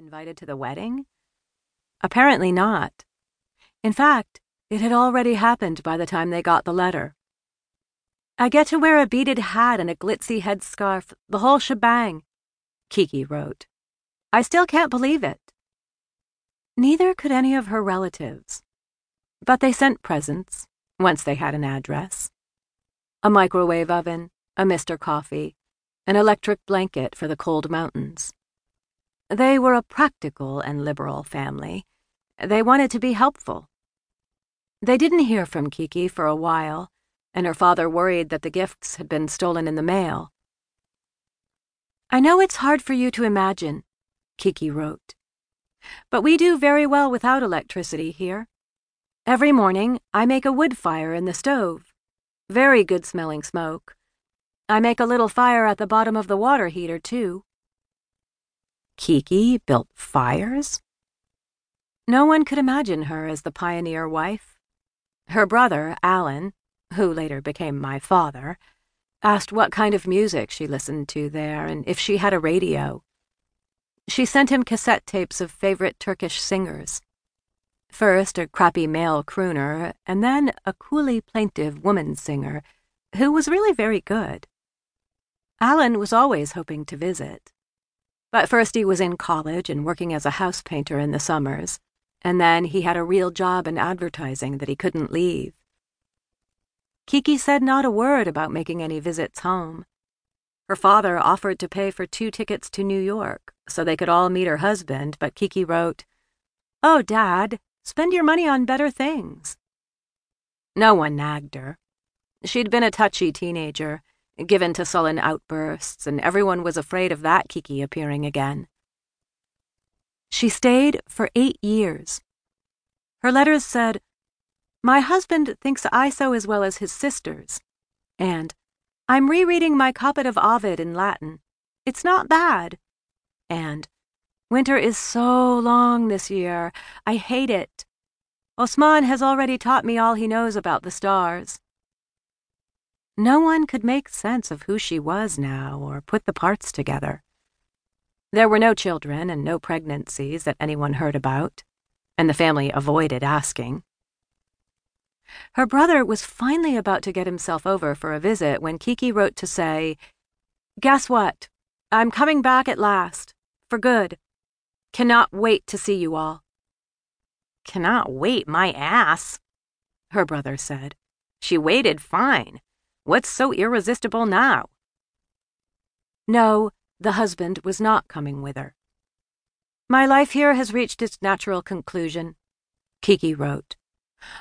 invited to the wedding? Apparently not. In fact, it had already happened by the time they got the letter. I get to wear a beaded hat and a glitzy headscarf, the whole shebang, Kiki wrote. I still can't believe it. Neither could any of her relatives. But they sent presents, once they had an address. A microwave oven, a Mr. Coffee, an electric blanket for the cold mountains. They were a practical and liberal family. They wanted to be helpful. They didn't hear from Kiki for a while, and her father worried that the gifts had been stolen in the mail. I know it's hard for you to imagine, Kiki wrote. But we do very well without electricity here. Every morning, I make a wood fire in the stove. Very good smelling smoke. I make a little fire at the bottom of the water heater, too. Kiki built fires? No one could imagine her as the pioneer wife. Her brother, Alan, who later became my father, asked what kind of music she listened to there and if she had a radio. She sent him cassette tapes of favorite Turkish singers. First a crappy male crooner, and then a coolly plaintive woman singer, who was really very good. Alan was always hoping to visit. But first he was in college and working as a house painter in the summers, and then he had a real job in advertising that he couldn't leave. Kiki said not a word about making any visits home. Her father offered to pay for two tickets to New York so they could all meet her husband, but Kiki wrote, Oh, Dad, spend your money on better things. No one nagged her. She'd been a touchy teenager, given to sullen outbursts, and everyone was afraid of that Kiki appearing again. She stayed for eight years. Her letters said, My husband thinks I sew as well as his sisters, and I'm rereading my copy of Ovid in Latin. It's not bad. And winter is so long this year. I hate it. Osman has already taught me all he knows about the stars. No one could make sense of who she was now or put the parts together. There were no children and no pregnancies that anyone heard about, and the family avoided asking. Her brother was finally about to get himself over for a visit when Kiki wrote to say, Guess what? I'm coming back at last. For good. Cannot wait to see you all. Cannot wait my ass, her brother said. She waited fine. What's so irresistible now? No, the husband was not coming with her. My life here has reached its natural conclusion, Kiki wrote.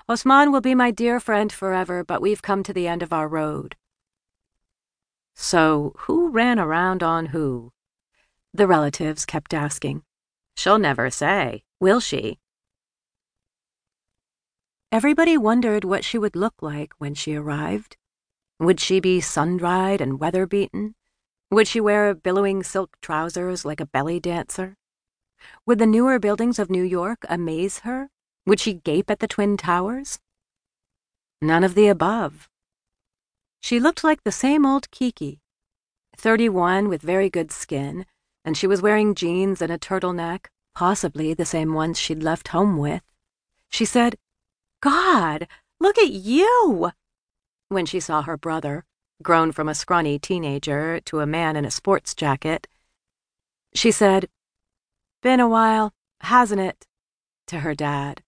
Osman will be my dear friend forever, but we've come to the end of our road. So, who ran around on who? The relatives kept asking. She'll never say, will she? Everybody wondered what she would look like when she arrived. Would she be sun dried and weather beaten? Would she wear billowing silk trousers like a belly dancer? Would the newer buildings of New York amaze her? Would she gape at the Twin Towers? None of the above. She looked like the same old Kiki, 31 with very good skin, and she was wearing jeans and a turtleneck, possibly the same ones she'd left home with. She said, God, look at you! When she saw her brother, grown from a scrawny teenager to a man in a sports jacket. She said, Been a while, hasn't it? to her dad.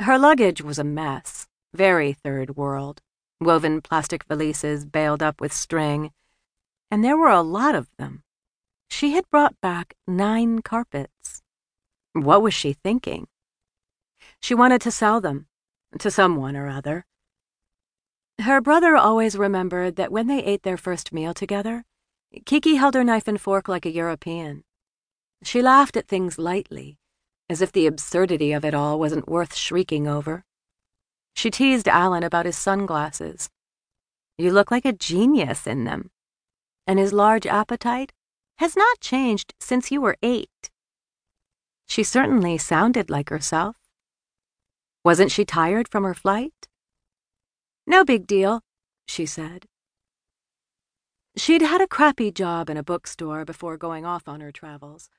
Her luggage was a mess, very third world, woven plastic valises bailed up with string, and there were a lot of them. She had brought back nine carpets. What was she thinking? She wanted to sell them, to someone or other. Her brother always remembered that when they ate their first meal together, Kiki held her knife and fork like a European. She laughed at things lightly, as if the absurdity of it all wasn't worth shrieking over. She teased Alan about his sunglasses. You look like a genius in them. And his large appetite has not changed since you were eight. She certainly sounded like herself. Wasn't she tired from her flight? No big deal, she said. She'd had a crappy job in a bookstore before going off on her travels.